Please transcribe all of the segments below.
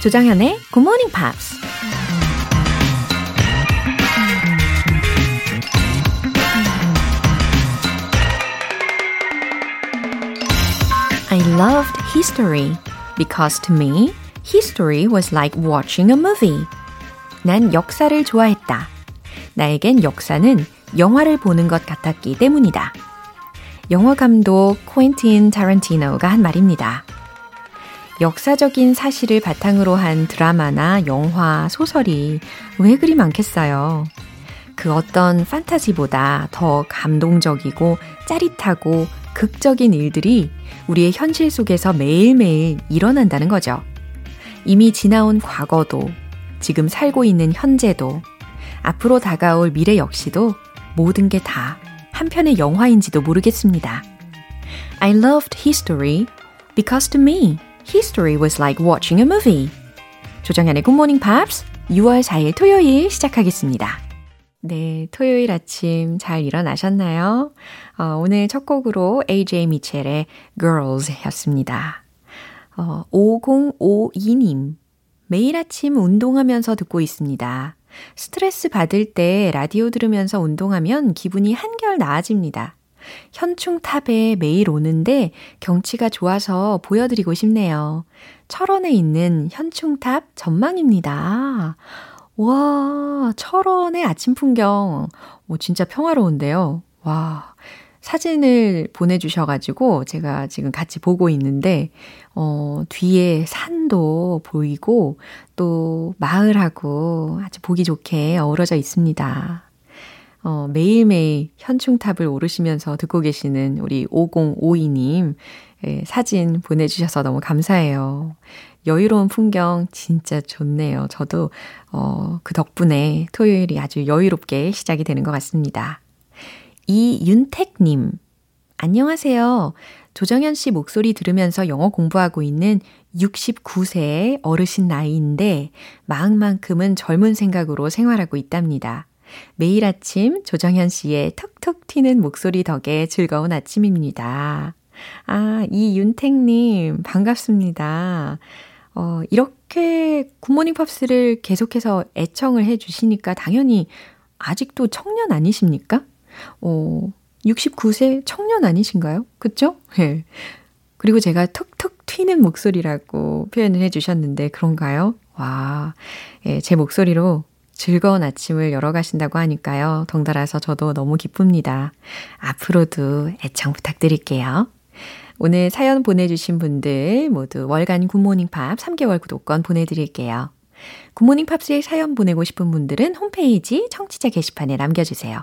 조장현의 Good Morning Pops. I loved history because to me, history was like watching a movie. 난 역사를 좋아했다. 나에겐 역사는 영화를 보는 것 같았기 때문이다. 영화 감독 코엔틴 타란티노가 한 말입니다. 역사적인 사실을 바탕으로 한 드라마나 영화, 소설이 왜 그리 많겠어요? 그 어떤 판타지보다 더 감동적이고 짜릿하고 극적인 일들이 우리의 현실 속에서 매일매일 일어난다는 거죠. 이미 지나온 과거도, 지금 살고 있는 현재도, 앞으로 다가올 미래 역시도 모든 게 다 한편의 영화인지도 모르겠습니다. I loved history because to me, history was like watching a movie. 조정현의 Good Morning Pops 6월 4일 토요일 시작하겠습니다. 네, 토요일 아침 잘 일어나셨나요? 어, 오늘 첫 곡으로 AJ 미첼의 Girls 였습니다. 어, 5052님. 매일 아침 운동하면서 듣고 있습니다. 스트레스 받을 때 라디오 들으면서 운동하면 기분이 한결 나아집니다. 현충탑에 매일 오는데 경치가 좋아서 보여드리고 싶네요. 철원에 있는 현충탑 전망입니다. 와, 철원의 아침 풍경. 오, 진짜 평화로운데요. 와, 사진을 보내주셔가지고 제가 지금 같이 보고 있는데, 어, 뒤에 산도 보이고 또 마을하고 아주 보기 좋게 어우러져 있습니다. 어, 매일매일 현충탑을 오르시면서 듣고 계시는 우리 5052님 예, 사진 보내주셔서 너무 감사해요. 여유로운 풍경 진짜 좋네요. 저도 어, 그 덕분에 토요일이 아주 여유롭게 시작이 되는 것 같습니다. 이윤택님, 안녕하세요. 조정현 씨 목소리 들으면서 영어 공부하고 있는 69세 어르신 나이인데 마음만큼은 젊은 생각으로 생활하고 있답니다. 매일 아침 조정현 씨의 톡톡 튀는 목소리 덕에 즐거운 아침입니다. 아, 이윤택님, 반갑습니다. 어, 이렇게 굿모닝 팝스를 계속해서 애청을 해 주시니까 당연히 아직도 청년 아니십니까? 어, 69세 청년 아니신가요? 그쵸? 예. 그리고 제가 툭툭 튀는 목소리라고 표현을 해 주셨는데 그런가요? 와, 예, 제 목소리로 즐거운 아침을 열어가신다고 하니까요. 덩달아서 저도 너무 기쁩니다. 앞으로도 애청 부탁드릴게요. 오늘 사연 보내주신 분들 모두 월간 굿모닝 팝 3개월 구독권 보내드릴게요. 굿모닝 팝스에 사연 보내고 싶은 분들은 홈페이지 청취자 게시판에 남겨주세요.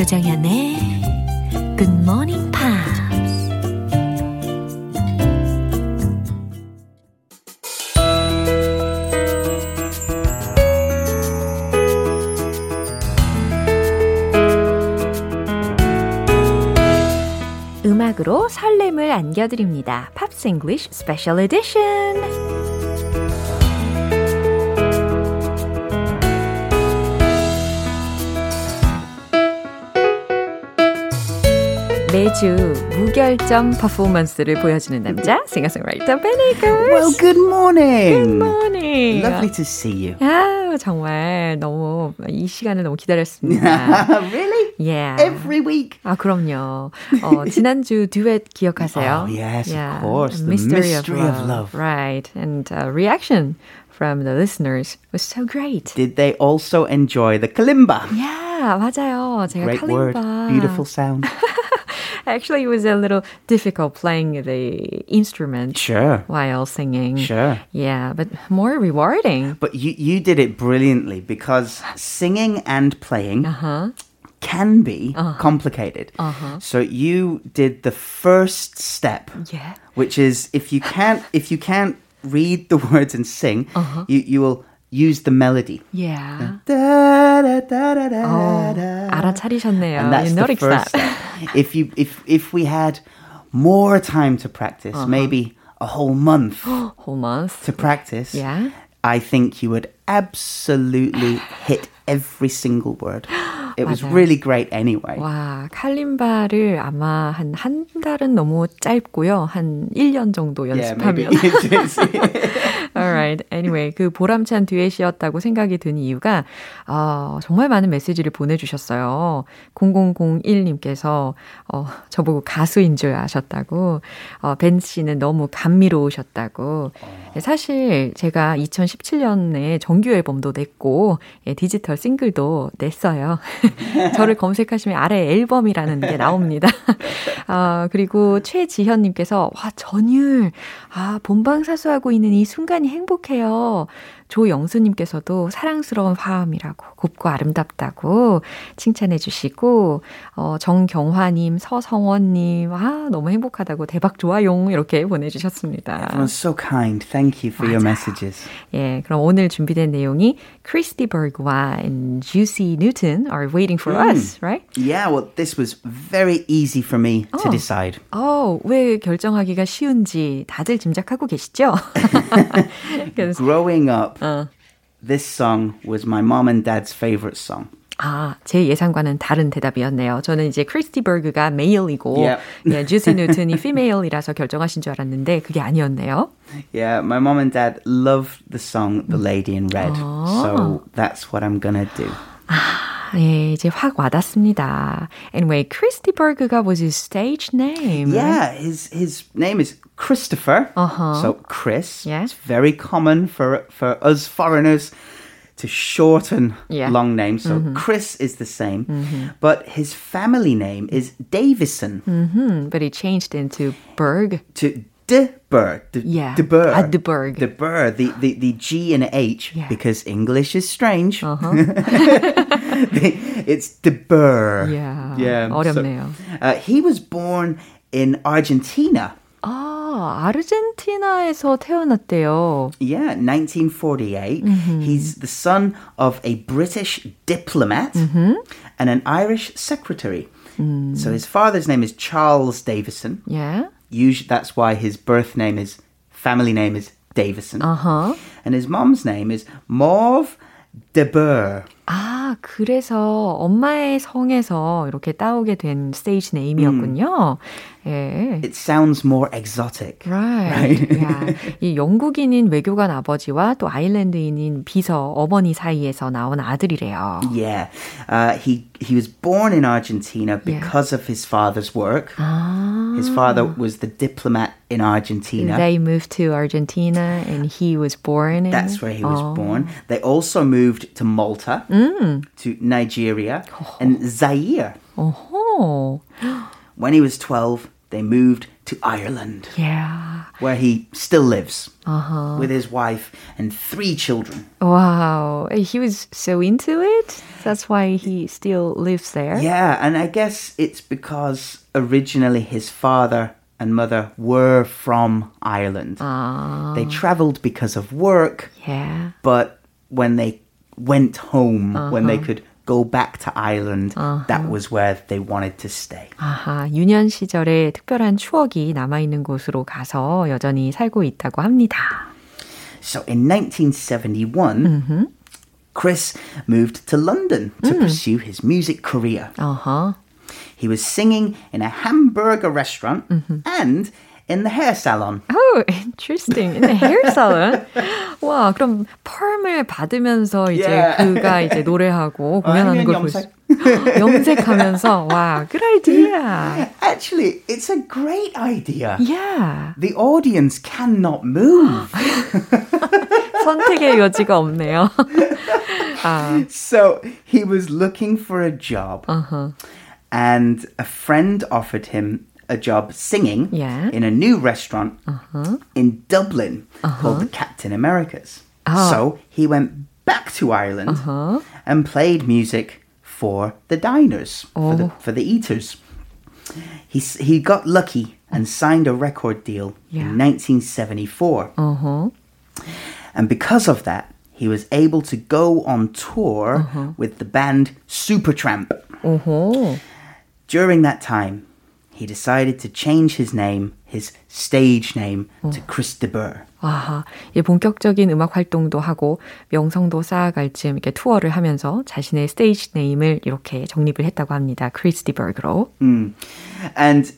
조정현의 Good Morning Pops. 음악으로 설렘을 안겨드립니다. 팝스 잉글리쉬 스페셜 에디션. 매주 무결점 퍼포먼스를 보여주는 남자, 싱어송라이터 베네걸. Well, good morning. Good morning. Lovely to see you. 아, 정말 너무 이 시간을 너무 기다렸습니다. really? Yeah. Every week? 아, 그럼요. 어, 지난주 듀엣 기억하세요? Oh, yes, yeah. of course. The mystery, mystery of, of love. love. Right. And uh, reaction from the listeners was so great. Did they also enjoy the kalimba? Yeah, 맞아요. 제가 Great 칼림바. word. Beautiful sound. Actually, it was a little difficult playing the instrument Sure. while singing. Sure. Yeah, but more rewarding. But you, you did it brilliantly because singing and playing Uh huh. can be complicated. So you did the first step, Yeah. which is if you can't if you can't read the words and sing, you you will use the melody. Yeah. Da, da, da, da, da, 어, da. 알아차리셨네요. And that's you the noticed first that. step. If you if if we had more time to practice, uh-huh. maybe a whole month Whole month. to practice, Yeah. I think you would absolutely hit every single word. It was 맞아요. really great anyway. 와, 칼림바를 아마 한 한 달은 너무 짧고요. 한 1년 정도 Yeah, 연습하면. is. Alright. Anyway, 그 보람찬 듀엣이었다고 생각이 든 이유가 어, 정말 많은 메시지를 보내주셨어요. 0001님께서 어, 저보고 가수인 줄 아셨다고, 어, 벤 씨는 너무 감미로우셨다고. 네, 사실 제가 2017년에 정규 앨범도 냈고 예, 디지털 싱글도 냈어요. 저를 검색하시면 아래 앨범이라는 게 나옵니다. 아, 그리고 최지현님께서 와 전율 아 본방사수하고 있는 이 순간이 행복해요. 조영수님께서도 사랑스러운 화음이라고 곱고 아름답다고 칭찬해 주시고 어, 정경화님, 서성원님 아 너무 행복하다고 대박 좋아요 이렇게 보내주셨습니다. Everyone's so kind. Thank you for your messages. 예, 그럼 오늘 준비된 내용이 크리스티 버그와 Juicy Newton are waiting for us, right? Yeah, well, this was very easy for me to Oh. decide. 어, 왜 결정하기가 쉬운지 다들 짐작하고 계시죠? Growing up, 어. this song was my mom and dad's favorite song. 아, 제 예상과는 다른 대답이었네요. 저는 이제 크리스티 버그가 메일이고, Yep. 예, 주시 뉴튼이 피메일이라서 결정하신 줄 알았는데 그게 아니었네요. Yeah, my mom and dad loved the song The Lady in Red. Oh. So that's what I'm gonna do. 예, 이제 확 와닿습니다. Anyway, 크리스티 버그가 was his stage name. Yeah, his his name is Christopher. Uh-huh. So Chris. Yeah. It's very common for for us foreigners to shorten Yeah. Mm-hmm. long names. So Chris is the same, but his family name is Davison Hmm, but he changed into Berg. to De Burr. De, Yeah. De Burr. Ah, De Burg. De Burr. The, the, the G and H Yeah. because English is strange. Uh-huh. it's De Burr. Yeah. Yeah. so, 어렵네요. uh, he was born in Argentina. 아, 아르헨티나에서 태어났대요. Yeah, 1948. He's the son of a British diplomat and an Irish secretary. So his father's name is Charles Davison. 예. Usually, that's why his birth name is family name is Davison. 어허. And his mom's name is Mauve de Burr. 아, 그래서 엄마의 성에서 이렇게 따오게 된 스테이지 네임이었군요. 예. It sounds more exotic. Right. 야, 이 영국인인 외교관 아버지와 또 아일랜드인인 비서 어머니 사이에서 나온 아들이래요. Yeah, uh, he he was born in Argentina because of his father's work. 아. His father was the diplomat in Argentina. They moved to Argentina and he was born in That's where he was 어. born. They also moved to Malta, to Nigeria, and Zaire. 어허. When he was 12, they moved to Ireland, Yeah. where he still lives Uh-huh. with his wife and three children. Wow. He was so into it. That's why he still lives there. Yeah, and I guess it's because originally his father and mother were from Ireland. 아. They traveled because of work, Yeah. but when they went home, when they could go back to Ireland, that was where they wanted to stay. 아하, 유년 시절에 특별한 추억이 남아있는 곳으로 가서 여전히 살고 있다고 합니다. So in 1971, Chris moved to London to pursue his music career. 어허. He was singing in a hamburger restaurant and in the hair salon. Oh, interesting. In the hair salon. 와, 그럼 펄을 받으면서 이제 Yeah. 그가 이제 노래하고 공연하는 아니면 걸 볼 수. 염색. 염색하면서 와, good idea. Actually, it's a great idea. Yeah. The audience cannot move. 선택의 여지가 없네요. 아, so he was looking for a job. uh-huh. And a friend offered him a job singing Yeah. in a new restaurant uh-huh. in Dublin called uh-huh. the Captain Americas. Oh. So he went back to Ireland uh-huh. and played music for the diners, for, the, oh. for the eaters. He, he got lucky and signed a record deal Yeah. in 1974. Uh-huh. And because of that, he was able to go on tour with the band Supertramp. 오호. During that time, he decided to change his name, his stage name, to Chris de Burgh. 아하, 이 본격적인 음악 활동도 하고 명성도 쌓아갈 즈음 이렇게 투어를 하면서 자신의 스테이지 네임을 이렇게 정립을 했다고 합니다. 크리스티 버그로. And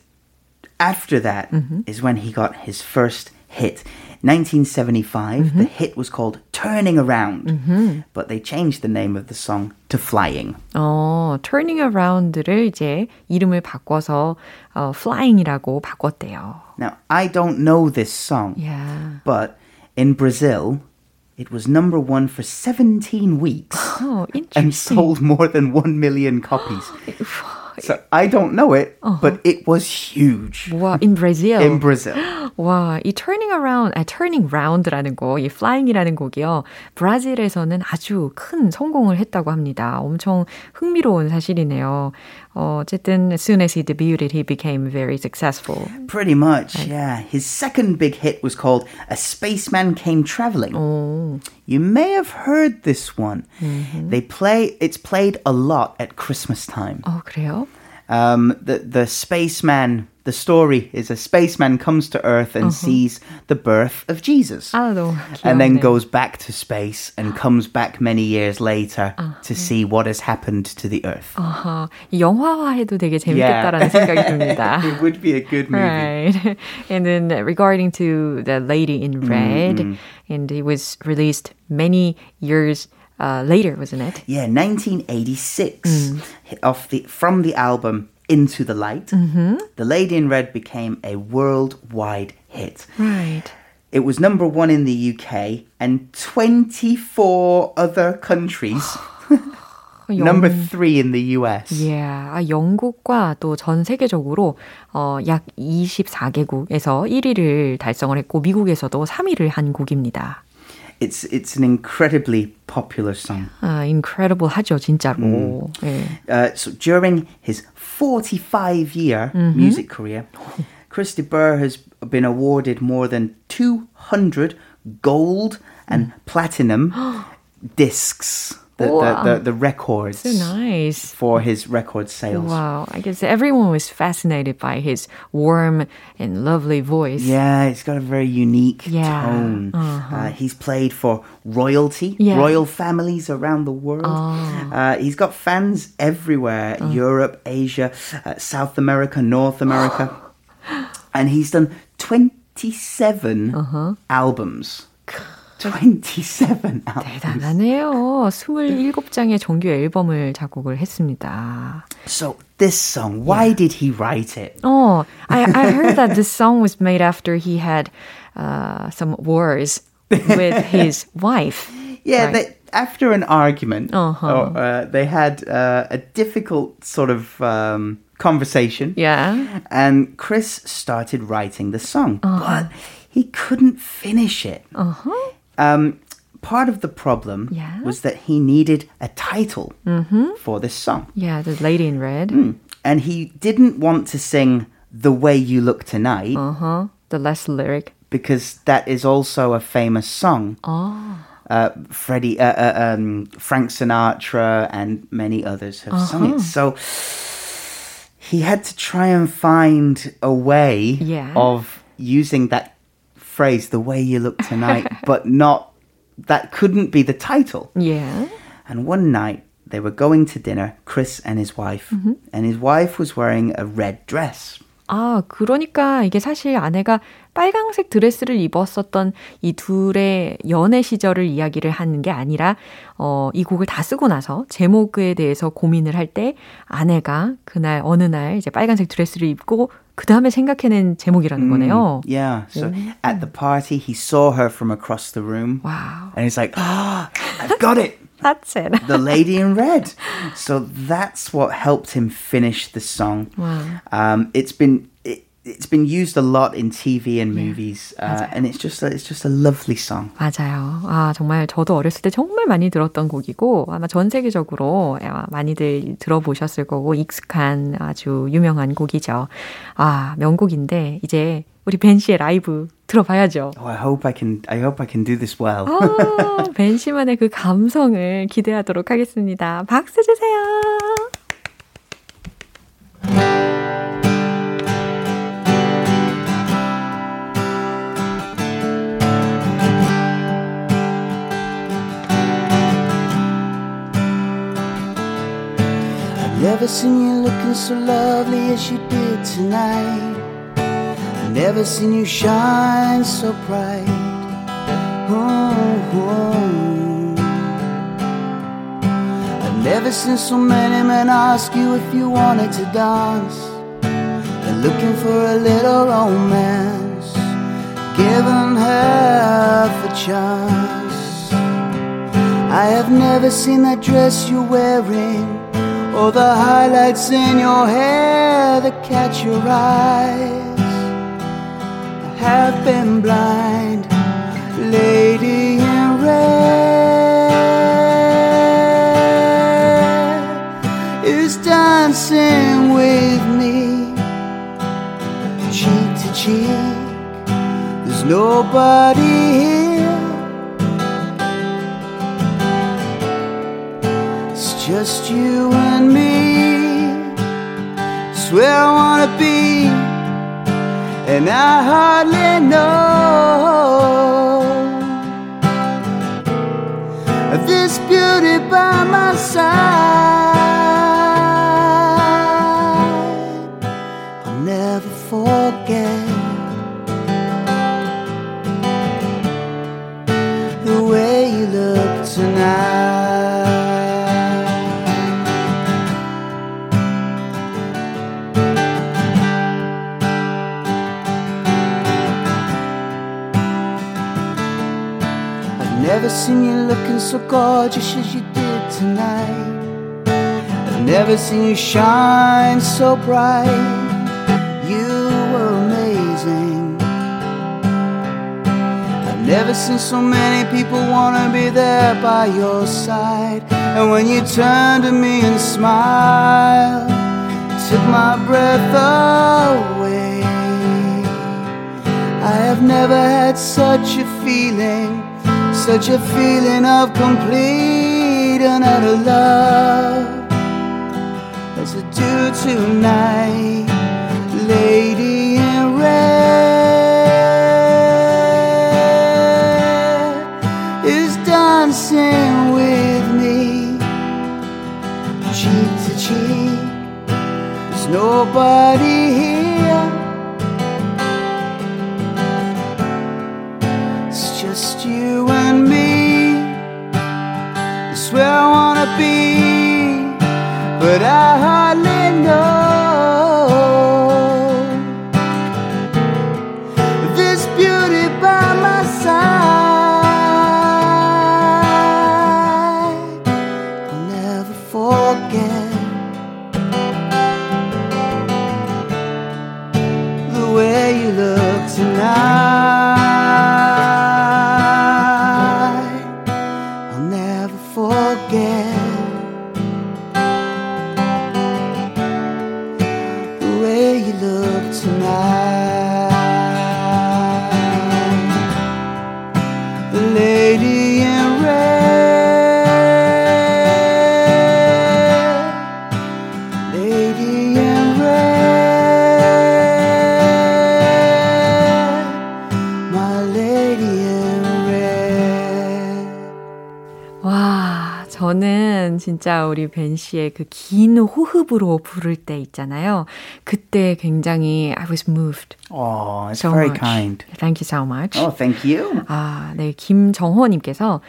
after that is when he got his first hit. 1975, the hit was called Turning Around, but they changed the name of the song to Flying. 어, Turning Around를 이제 이름을 바꿔서 어, Flying이라고 바꿨대요. Now, I don't know this song, Yeah. but in Brazil, it was number one for 17 weeks Oh, and interesting. sold more than 1 million copies. so I don't know it, but it was huge 와, in Brazil. in Brazil. 와, 이 turning around, 아, turning round라는 곡, 이 flying이라는 곡이요. 브라질에서는 아주 큰 성공을 했다고 합니다. 엄청 흥미로운 사실이네요. 어, 어쨌든, as soon as he debuted, he became very successful. Pretty much, yeah. His second big hit was called A Spaceman Came Traveling. You may have heard this one. They play it's played a lot at Christmas time. 어, 그래요? Um, the the spaceman the story is a spaceman comes to Earth and sees the birth of Jesus. 아, 너무 and then 귀엽네. goes back to space and comes back many years later to see what has happened to the Earth. 아하, 이 영화화해도 되게 재밌겠다라는 생각이 듭니다. it would be a good movie. Right. And then regarding to the Lady in Red, and it was released many years uh, later, wasn't it? Yeah, 1986. Off the from the album Into the Light, The Lady in Red became a worldwide hit. Right. It was number one in the UK and 24 other countries. number three in the US. Yeah, 아, 영국과 또 전 세계적으로 어, 약 24개국에서 1위를 달성을 했고 미국에서도 3위를 한 곡입니다. It's it's an incredibly popular song. 아, incredible 하죠, 진짜로. 예. Uh, so during his 45 year music career, Christy Burr has been awarded more than 200 gold and platinum discs, the, Wow. the, the, the records So nice. for his record sales. Wow, I guess everyone was fascinated by his warm and lovely voice. Yeah, it's got a very unique Yeah, tone. Uh, he's played for royalty, Yeah. royal families around the world. Uh, he's got fans everywhere Europe, Asia, uh, South America, North America. and he's done 27 albums. 27 albums. 대단하네요. 27장의 정규 앨범을 작곡을 했습니다. So, this song, why did he write it? Oh, I, I heard that this song was made after he had uh, some wars with his wife. Yeah, Right. they, after an argument, Uh-huh. or, uh, they had uh, a difficult sort of um, conversation. Yeah. And Chris started writing the song, Uh-huh. but he couldn't finish it. Um, part of the problem Yeah. was that he needed a title for this song. Yeah, the lady in red. And he didn't want to sing The Way You Look Tonight Uh-huh. The last lyric. because that is also a famous song. Oh. Uh, Freddie, uh, uh, um, Frank Sinatra, and many others have sung it. So he had to try and find a way Yeah. of using that phrase, "the way you look tonight," but not that couldn't be the title. Yeah. And one night they were going to dinner, Chris and his wife, and his wife was wearing a red dress. 아, 그러니까 이게 사실 아내가 빨강색 드레스를 입었었던 이 둘의 연애 시절을 이야기를 하는 게 아니라, 어, 이 곡을 다 쓰고 나서 제목에 대해서 고민을 할 때 아내가 그날 어느 날 이제 빨간색 드레스를 입고 그 다음에 생각해낸 제목이라는 거네요. Yeah. So at the party, he saw her from across the room, 와우. and he's like, "Ah, I've got it." That's it. the lady in red. So that's what helped him finish the song. Wow. Um, it's been it, it's been used a lot in TV and movies, uh, and it's just a, it's just a lovely song. 맞아요. 아 정말 저도 어렸을 때 정말 많이 들었던 곡이고 아마 전 세계적으로 많이들 들어보셨을 거고 익숙한 아주 유명한 곡이죠. 아 명곡인데 이제 우리 벤 씨의 라이브 들어봐야죠. Oh, I hope I can. I hope I can do this well. 아, 벤 씨만의 그 감성을 기대하도록 하겠습니다. 박수 주세요. I've never seen you looking so lovely as you did tonight. I've never seen you shine so bright. Oh, oh. I've never seen so many men ask you if you wanted to dance. They're looking for a little romance, giving half a chance. I have never seen that dress you're wearing, or the highlights in your hair that catch your eyes I have been blind, lady in red is dancing with me, cheek to cheek. There's nobody here. Just you and me. Swear I wanna be and I hardly know this beauty by my side. So gorgeous as you did tonight. I've never seen you shine so bright. You were amazing. I've never seen so many people wanna be there by your side. And when you turned to me and smiled, took my breath away. I have never had such a feeling such a feeling of complete and utter love as I do tonight, lady in red is dancing with me, cheek to cheek. There's nobody but I 진짜 우리 벤 씨의 그 긴 호흡으로 부를 때 있잖아요. 그때 굉장히 I was moved. Oh, it's so very much. kind. Thank you so much. Oh, thank you. 아, 네. 김정호님께서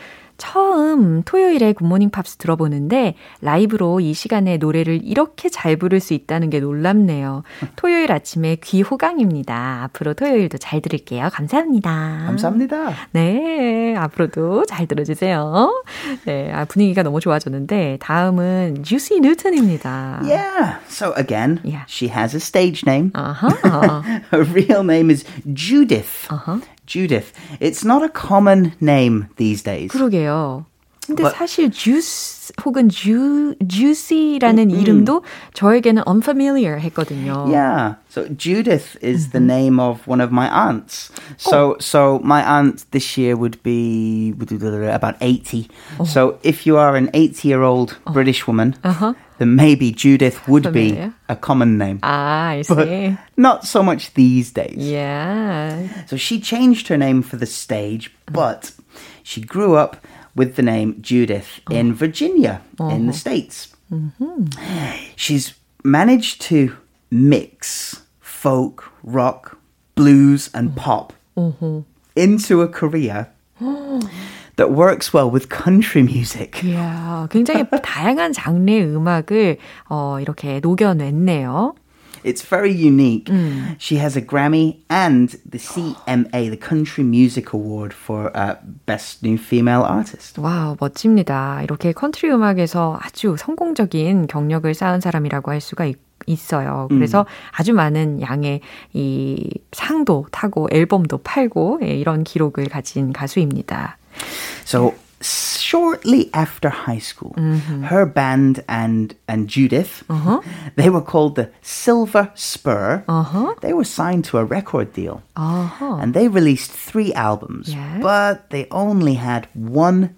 처음 토요일에 굿모닝 팝스 들어보는데 라이브로 이 시간에 노래를 이렇게 잘 부를 수 있다는 게 놀랍네요. 토요일 아침에 귀 호강입니다. 앞으로 토요일도 잘 들을게요. 감사합니다. 감사합니다. 네, 앞으로도 잘 들어주세요. 네, 아, 분위기가 너무 좋아졌는데 다음은 주시 뉴턴입니다. Yeah. So again, yeah. she has a stage name. Uh-huh. Her real name is Judith. Uh-huh. Judith. It's not a common name these days. 그러게요. 근데 But, 사실 juice 혹은 ju, juicy라는 mm, 이름도 저에게는 unfamiliar 했거든요. Yeah. So Judith is the name of one of my aunts. So oh. so my aunt this year would be about 80. Oh. So if you are an 80-year-old oh. British woman, uh-huh. then maybe Judith would familiar. be a common name. Ah, I see. But not so much these days. Yeah. So she changed her name for the stage, but she grew up with the name Judith oh. in Virginia uh-huh. in the uh-huh. States. Mm-hmm. She's managed to mix folk, rock, blues, and uh-huh. pop uh-huh. into a career that works well with country music. Yeah, 굉장히 다양한 장르의 음악을 어, 이렇게 녹여냈네요. It's very unique. Mm. She has a Grammy and the CMA, the Country Music Award for uh, Best New Female Artist. 와우, 멋집니다. 이렇게 컨트리 음악에서 아주 성공적인 경력을 쌓은 사람이라고 할 수가 있 있어요. 그래서 음. 아주 많은 양의 이 상도 타고 앨범도 팔고 예, 이런 기록을 가진 가수입니다. So shortly after high school, mm-hmm. her band and and Judith, uh-huh. they were called the Silver Spur. Uh-huh. They were signed to a record deal, uh-huh. and they released three albums, yes. but they only had one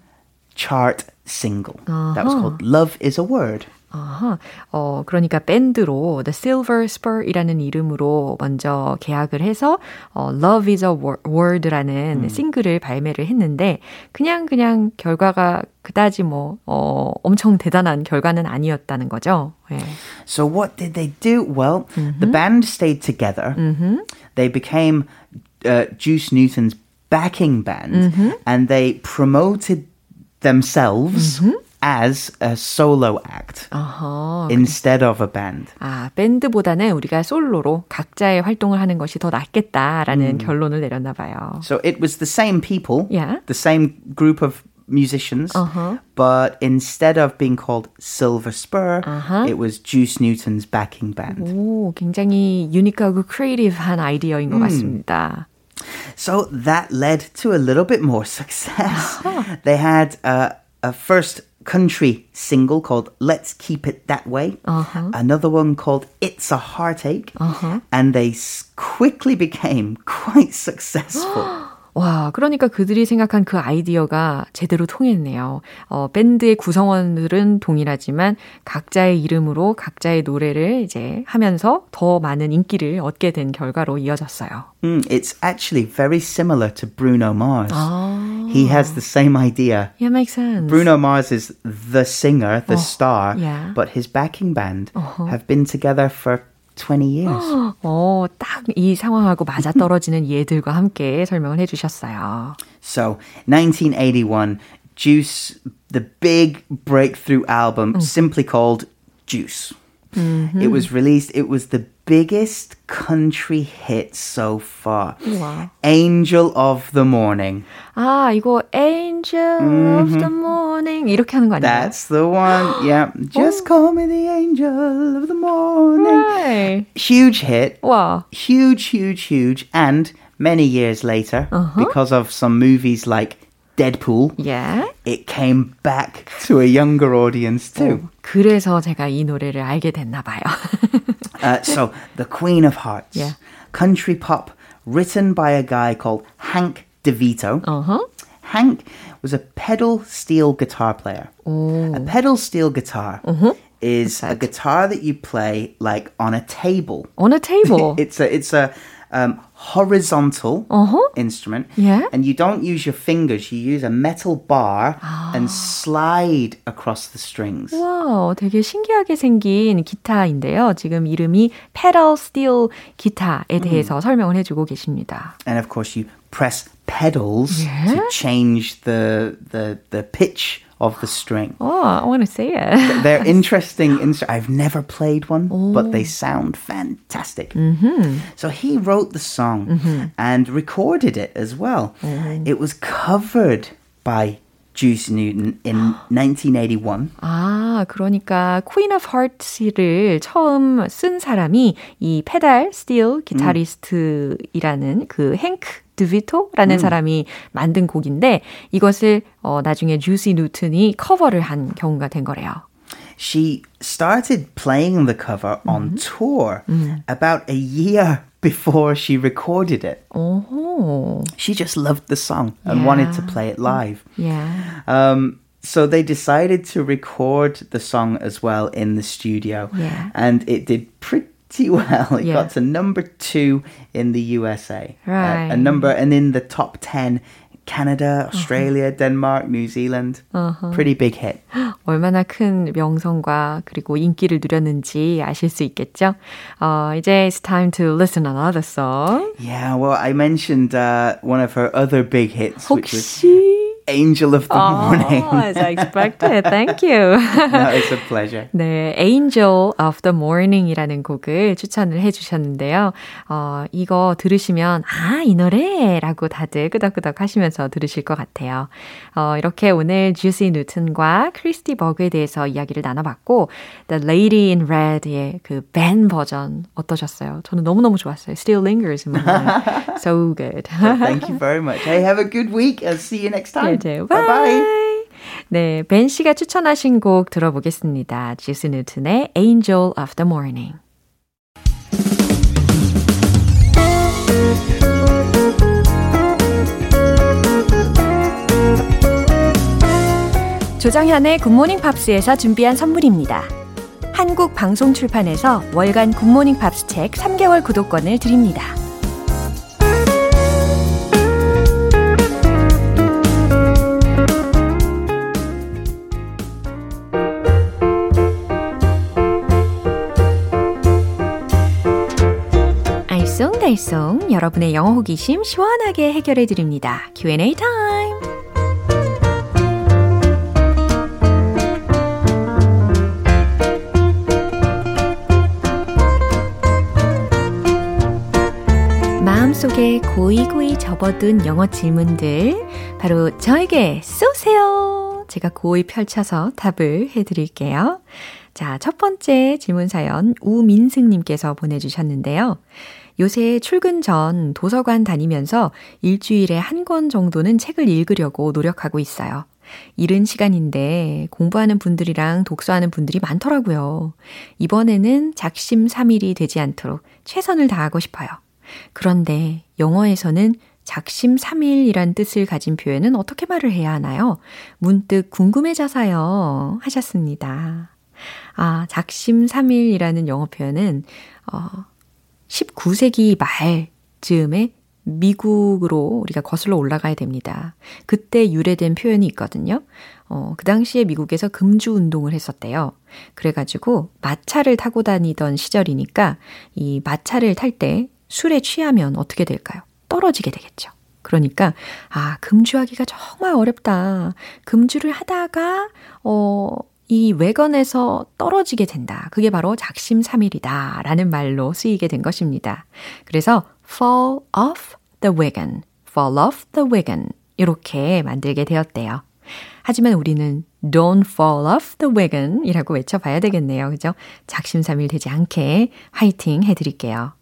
chart single that was called "Love Is a Word." 아하, 어, 그러니까 밴드로 The Silver Spur이라는 이름으로 먼저 계약을 해서 어, Love is a Word라는 음. 싱글을 발매를 했는데 그냥 그냥 결과가 그다지 뭐 어, 엄청 대단한 결과는 아니었다는 거죠. 예. So what did they do? Well, mm-hmm. the band stayed together. Mm-hmm. They became uh, Juice Newton's backing band mm-hmm. and they promoted themselves as a solo act uh-huh. instead of a band. 아, 밴드보다는 우리가 솔로로 각자의 활동을 하는 것이 더 낫겠다라는 음. 결론을 내렸나 봐요. So it was the same people, yeah. the same group of musicians, uh-huh. but instead of being called Silver Spur, uh-huh. it was Juice Newton's backing band. 오, 굉장히 유니크하고 크리에이티브한 아이디어인 것 음. 같습니다. So that led to a little bit more success. Uh-huh. They had uh, a first country single called Let's Keep It That Way, uh-huh. another one called It's a Heartache, uh-huh. and they quickly became quite successful. 와, 그러니까 그들이 생각한 그 아이디어가 제대로 통했네요. 어, 밴드의 구성원들은 동일하지만 각자의 이름으로 각자의 노래를 이제 하면서 더 많은 인기를 얻게 된 결과로 이어졌어요. Mm, it's actually very similar to Bruno Mars. 아. He has the same idea. Yeah, makes sense. Bruno Mars is the singer, the oh, star, yeah. but his backing band uh-huh. have been together for 20 years. 어, 딱 이 상황하고 맞아 떨어지는 예들과 함께 설명을 해 주셨어요. So, 1981, Juice, the big breakthrough album 음. simply called Juice. Mm-hmm. It was released, it was the biggest country hit so far. Wow. Angel of the Morning. 아, 이거 Angel mm-hmm. of the Morning 이렇게 하는 거 아니에요? That's the one. Yeah. Just oh. call me the angel of the morning. Right. Huge hit. Wow. Huge, huge, huge. And many years later, uh-huh. because of some movies like Deadpool. Yeah. It came back to a younger audience too. 오, 그래서 제가 이 노래를 알게 됐나 봐요. uh, so, The Queen of Hearts. Yeah. Country pop written by a guy called Hank DeVito. Uh-huh. Hank was a pedal steel guitar player. Ooh. A pedal steel guitar uh-huh. is a guitar that you play like on a table. On a table. it's a it's a um, horizontal uh-huh. instrument. Yeah. And you don't use your fingers, you use a metal bar and slide across the strings. 와, 되게 신기하게 생긴 기타인데요. 지금 이름이 pedal steel 기타에 대해서 음. 설명을 해주고 계십니다. And of course you press pedals yeah? to change the the the pitch of the string. Oh, I want to see it. They're interesting. I've never played one, oh. but they sound fantastic. Mm-hmm. So he wrote the song mm-hmm. and recorded it as well. Mm-hmm. It was covered by Juice Newton in 1981. 아, 그러니까 Queen of Hearts를 처음 쓴 사람이 이 페달 스틸 기타리스트이라는 음. 그 행크 드비토라는 음. 사람이 만든 곡인데 이것을 어, 나중에 주시 누튼이 커버를 한 경우가 된 거래요. She started playing the cover on mm-hmm. tour mm. about a year before she recorded it. Oh. She just loved the song and yeah. wanted to play it live. Yeah. Um, so they decided to record the song as well in the studio. Yeah. And it did pretty pretty well. It yeah. got to number two in the USA. Right. Uh, a number, and in the top 10 Canada, Australia, uh-huh. Denmark, New Zealand. Uh-huh. Pretty big hit. 얼마나 큰 명성과 그리고 인기를 누렸는지 아실 수 있겠죠? Uh, 이제 it's time to listen another song. Yeah, well, I mentioned uh, one of her other big hits, 혹시... which was angel of the oh, morning. as I expected. Thank you. no, it's a pleasure. 네, Angel of the Morning이라는 곡을 추천을 해주셨는데요. 어, 이거 들으시면 아, 이 노래라고 다들 끄덕끄덕 하시면서 들으실 것 같아요. 어, 이렇게 오늘 주시 뉴튼과 크리스티 버그에 대해서 이야기를 나눠봤고 The Lady in Red의 그밴 버전 어떠셨어요? 저는 너무너무 좋았어요. Still lingers in my mind. So good. well, thank you very much. Hey, have a good week. I'll see you next time. 맞아요. Bye bye. 네, 벤 씨가 추천하신 곡 들어보겠습니다. 지스 뉴튼의 Angel of the Morning. 조정현의 굿모닝 팝스에서 준비한 선물입니다. 한국 방송 출판에서 월간 굿모닝 팝스 책 3개월 구독권을 드립니다. 알쏭달쏭 여러분의 영어 호기심 시원하게 해결해 드립니다. Q&A time. 마음속에 고이고이 접어둔 영어 질문들 바로 저에게 쏘세요. 제가 고이 펼쳐서 답을 해 드릴게요. 자, 첫 번째 질문 사연 우민승 님께서 보내 주셨는데요. 요새 출근 전 도서관 다니면서 일주일에 한 권 정도는 책을 읽으려고 노력하고 있어요. 이른 시간인데 공부하는 분들이랑 독서하는 분들이 많더라고요. 이번에는 작심 삼일이 되지 않도록 최선을 다하고 싶어요. 그런데 영어에서는 작심 삼일이란 뜻을 가진 표현은 어떻게 말을 해야 하나요? 문득 궁금해져서요. 하셨습니다. 아, 작심 삼일이라는 영어 표현은, 어, 19세기 말 즈음에 미국으로 우리가 거슬러 올라가야 됩니다. 그때 유래된 표현이 있거든요. 어, 그 당시에 미국에서 금주 운동을 했었대요. 그래가지고 마차를 타고 다니던 시절이니까 이 마차를 탈 때 술에 취하면 어떻게 될까요? 떨어지게 되겠죠. 그러니까, 아, 금주하기가 정말 어렵다. 금주를 하다가, 어, 이 외건에서 떨어지게 된다. 그게 바로 작심삼일이다. 라는 말로 쓰이게 된 것입니다. 그래서 fall off the wagon, fall off the wagon. 이렇게 만들게 되었대요. 하지만 우리는 don't fall off the wagon 이라고 외쳐봐야 되겠네요. 그죠? 작심삼일 되지 않게 화이팅 해드릴게요.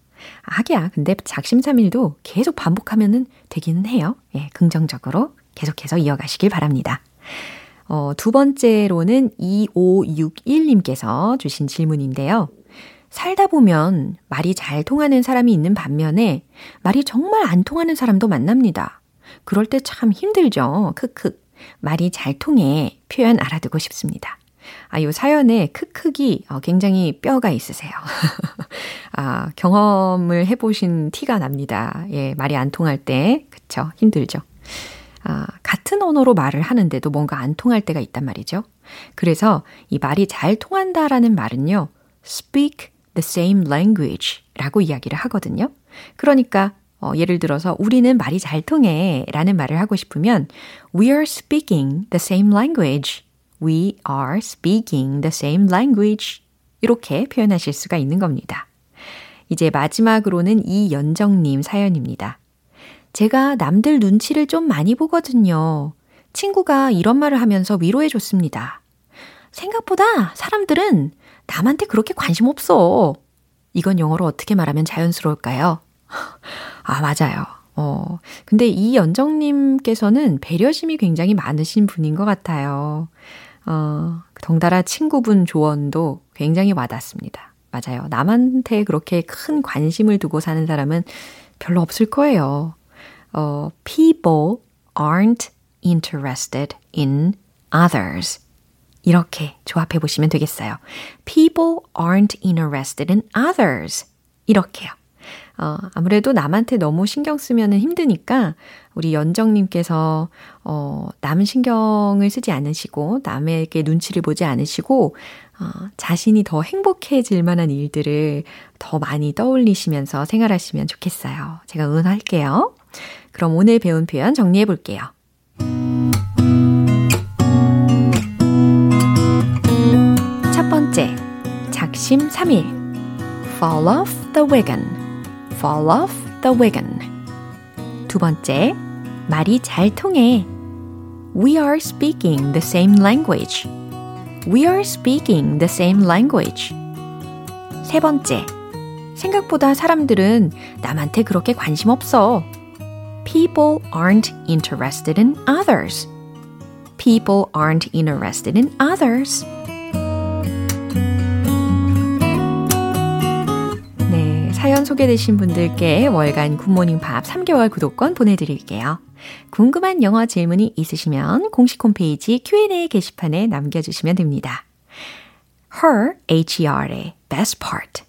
하기야, 근데 작심삼일도 계속 반복하면 되기는 해요. 예, 긍정적으로 계속해서 이어가시길 바랍니다. 어, 두 번째로는 2561님께서 주신 질문인데요. 살다 보면 말이 잘 통하는 사람이 있는 반면에 말이 정말 안 통하는 사람도 만납니다. 그럴 때 참 힘들죠. 크크. 말이 잘 통해 표현 알아두고 싶습니다. 아, 요 사연에 크크기 어, 굉장히 뼈가 있으세요. 아, 경험을 해보신 티가 납니다. 예, 말이 안 통할 때. 그쵸. 힘들죠. 아, 같은 언어로 말을 하는데도 뭔가 안 통할 때가 있단 말이죠. 그래서 이 말이 잘 통한다라는 말은요, speak the same language 라고 이야기를 하거든요. 그러니까, 어, 예를 들어서 우리는 말이 잘 통해 라는 말을 하고 싶으면 We are speaking the same language. We are speaking the same language. 이렇게 표현하실 수가 있는 겁니다. 이제 마지막으로는 이연정님 사연입니다. 제가 남들 눈치를 좀 많이 보거든요. 친구가 이런 말을 하면서 위로해 줬습니다. 생각보다 사람들은 남한테 그렇게 관심 없어. 이건 영어로 어떻게 말하면 자연스러울까요? 아, 맞아요. 어, 근데 이 연정님께서는 배려심이 굉장히 많으신 분인 것 같아요. 어, 덩달아 친구분 조언도 굉장히 와닿습니다. 맞아요. 남한테 그렇게 큰 관심을 두고 사는 사람은 별로 없을 거예요. 어, people aren't interested in others. 이렇게 조합해 보시면 되겠어요. People aren't interested in others. 이렇게요. 어, 아무래도 남한테 너무 신경 쓰면 힘드니까 우리 연정님께서 어, 남 신경을 쓰지 않으시고 남에게 눈치를 보지 않으시고 어, 자신이 더 행복해질 만한 일들을 더 많이 떠올리시면서 생활하시면 좋겠어요. 제가 응원할게요. 그럼 오늘 배운 표현 정리해 볼게요. 첫 번째, 작심 3일. Fall off the wagon. fall off the wagon. 두 번째, 말이 잘 통해. We are speaking the same language. We are speaking the same language. 세 번째, 생각보다 사람들은 남한테 그렇게 관심 없어. People aren't interested in others. People aren't interested in others. 사연 소개되신 분들께 월간 굿모닝 밥 3개월 구독권 보내드릴게요. 궁금한 영어 질문이 있으시면 공식 홈페이지 Q&A 게시판에 남겨주시면 됩니다. Her, H-E-R의 best part.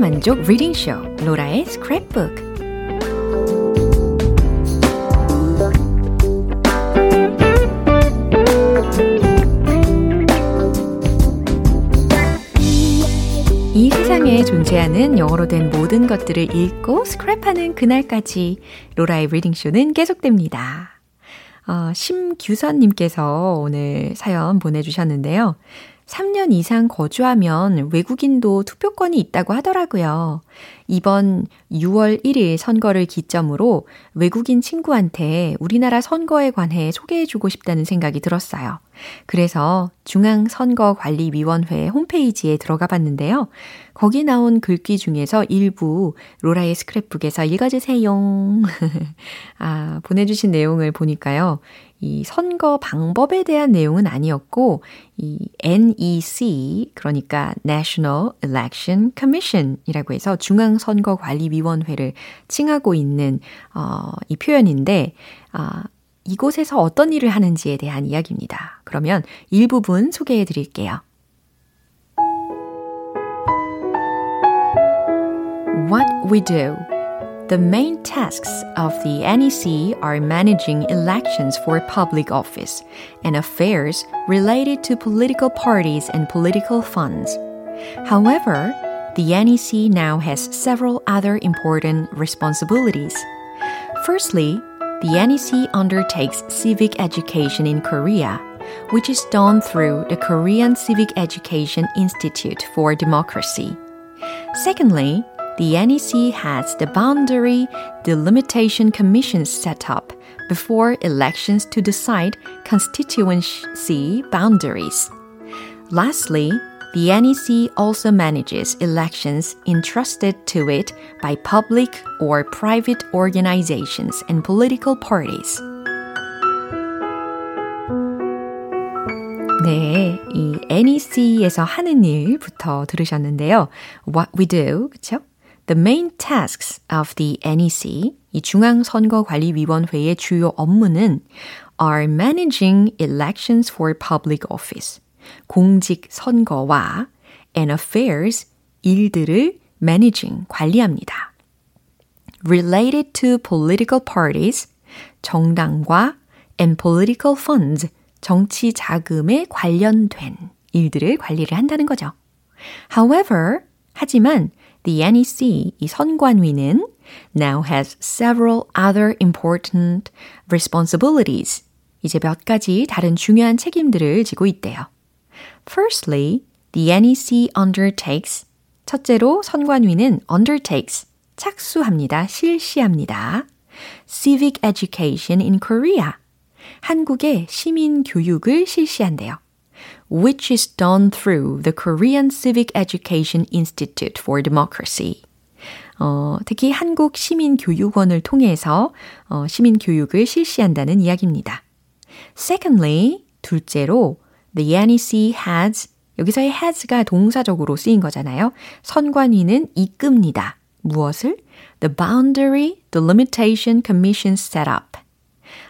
만족 리딩쇼 로라의 스크랩북 이 세상에 존재하는 영어로 된 모든 것들을 읽고 스크랩하는 그날까지 로라의 리딩쇼는 계속됩니다. 어, 심규선님께서 오늘 사연 보내주셨는데요. 3년 이상 거주하면 외국인도 투표권이 있다고 하더라고요. 이번 6월 1일 선거를 기점으로 외국인 친구한테 우리나라 선거에 관해 소개해주고 싶다는 생각이 들었어요. 그래서 중앙선거관리위원회 홈페이지에 들어가 봤는데요. 거기 나온 글귀 중에서 일부 로라의 스크랩북에서 읽어주세요. 아, 보내주신 내용을 보니까요. 이 선거 방법에 대한 내용은 아니었고, 이 NEC, 그러니까 National Election Commission 이라고 해서 중앙 선거 관리 위원회를 칭하고 있는, 어, 이 표현인데, 아, 이곳에서 어떤 일을 하는지에 대한 이야기입니다. 그러면 일부분 소개해 드릴게요. What we do The main tasks of the NEC are managing elections for public office and affairs related to political parties and political funds. However, the NEC now has several other important responsibilities. Firstly, the NEC undertakes civic education in Korea, which is done through the Korean Civic Education Institute for Democracy. Secondly, the NEC has the Boundary Delimitation Commission set up before elections to decide constituency boundaries. Lastly, the NEC also manages elections entrusted to it by public or private organizations and political parties. 네, 이 NEC에서 하는 일부터 들으셨는데요. What we do, 그쵸? The main tasks of the NEC, 이 중앙선거관리위원회의 주요 업무는 are managing elections for public office, 공직 선거와 and affairs, 일들을 managing, 관리합니다. related to political parties, 정당과 and political funds, 정치 자금에 관련된 일들을 관리를 한다는 거죠. However, 하지만 the NEC, 이 선관위는 now has several other important responsibilities. 이제 몇 가지 다른 중요한 책임들을 지고 있대요. Firstly, the NEC undertakes. 첫째로 선관위는 undertakes. 착수합니다. 실시합니다. civic education in Korea. 한국의 시민 교육을 실시한대요. Which is done through the Korean Civic Education Institute for Democracy. 어, 특히 한국 시민교육원을 통해서 어, 시민교육을 실시한다는 이야기입니다. Secondly, 둘째로, the NEC has, 여기서의 has가 동사적으로 쓰인 거잖아요. 선관위는 이끕니다. 무엇을? The boundary delimitation commission set up.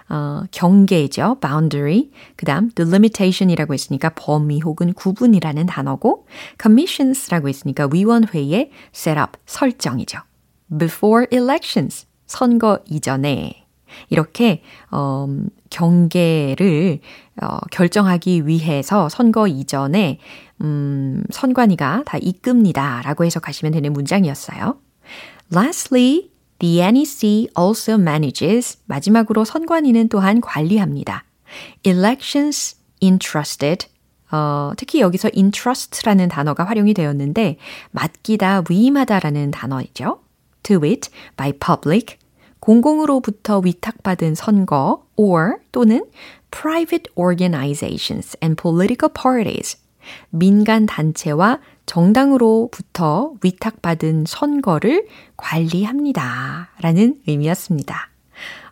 어, 경계죠. boundary. 그 다음 delimitation이라고 했으니까 범위 혹은 구분이라는 단어고 commissions라고 했으니까 위원회의 setup, 설정이죠. before elections, 선거 이전에 이렇게 어, 경계를 어, 결정하기 위해서 선거 이전에 음, 선관위가 다 이끕니다 라고 해석하시면 되는 문장이었어요. Lastly, The NEC also manages 마지막으로 선관위는 또한 관리합니다. Elections entrusted 어, 특히 여기서 entrust라는 단어가 활용이 되었는데 맡기다, 위임하다라는 단어이죠. To it by public 공공으로부터 위탁받은 선거 or 또는 private organizations and political parties 민간 단체와 정당으로부터 위탁받은 선거를 관리합니다. 라는 의미였습니다.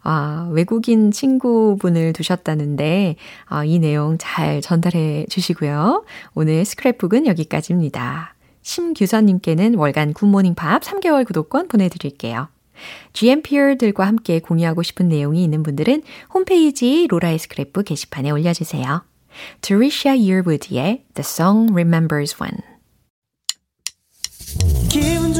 아, 외국인 친구분을 두셨다는데, 아, 이 내용 잘 전달해 주시고요. 오늘 스크랩북은 여기까지입니다. 심규선님께는 월간 굿모닝 팝 3개월 구독권 보내드릴게요. GMPR들과 함께 공유하고 싶은 내용이 있는 분들은 홈페이지 로라의 스크랩북 게시판에 올려주세요. Teresa Yearwood의 The Song Remembers One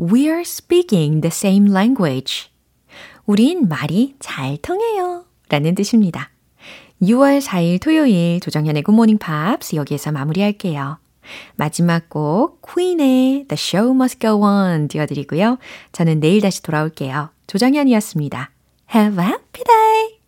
We're speaking the same language. 우린 말이 잘 통해요. 라는 뜻입니다. 6월 4일 토요일 조정현의 굿모닝 팝스 여기에서 마무리할게요. 마지막 곡 퀸의 The Show Must Go On 띄워드리고요. 저는 내일 다시 돌아올게요. 조정현이었습니다. Have a happy day!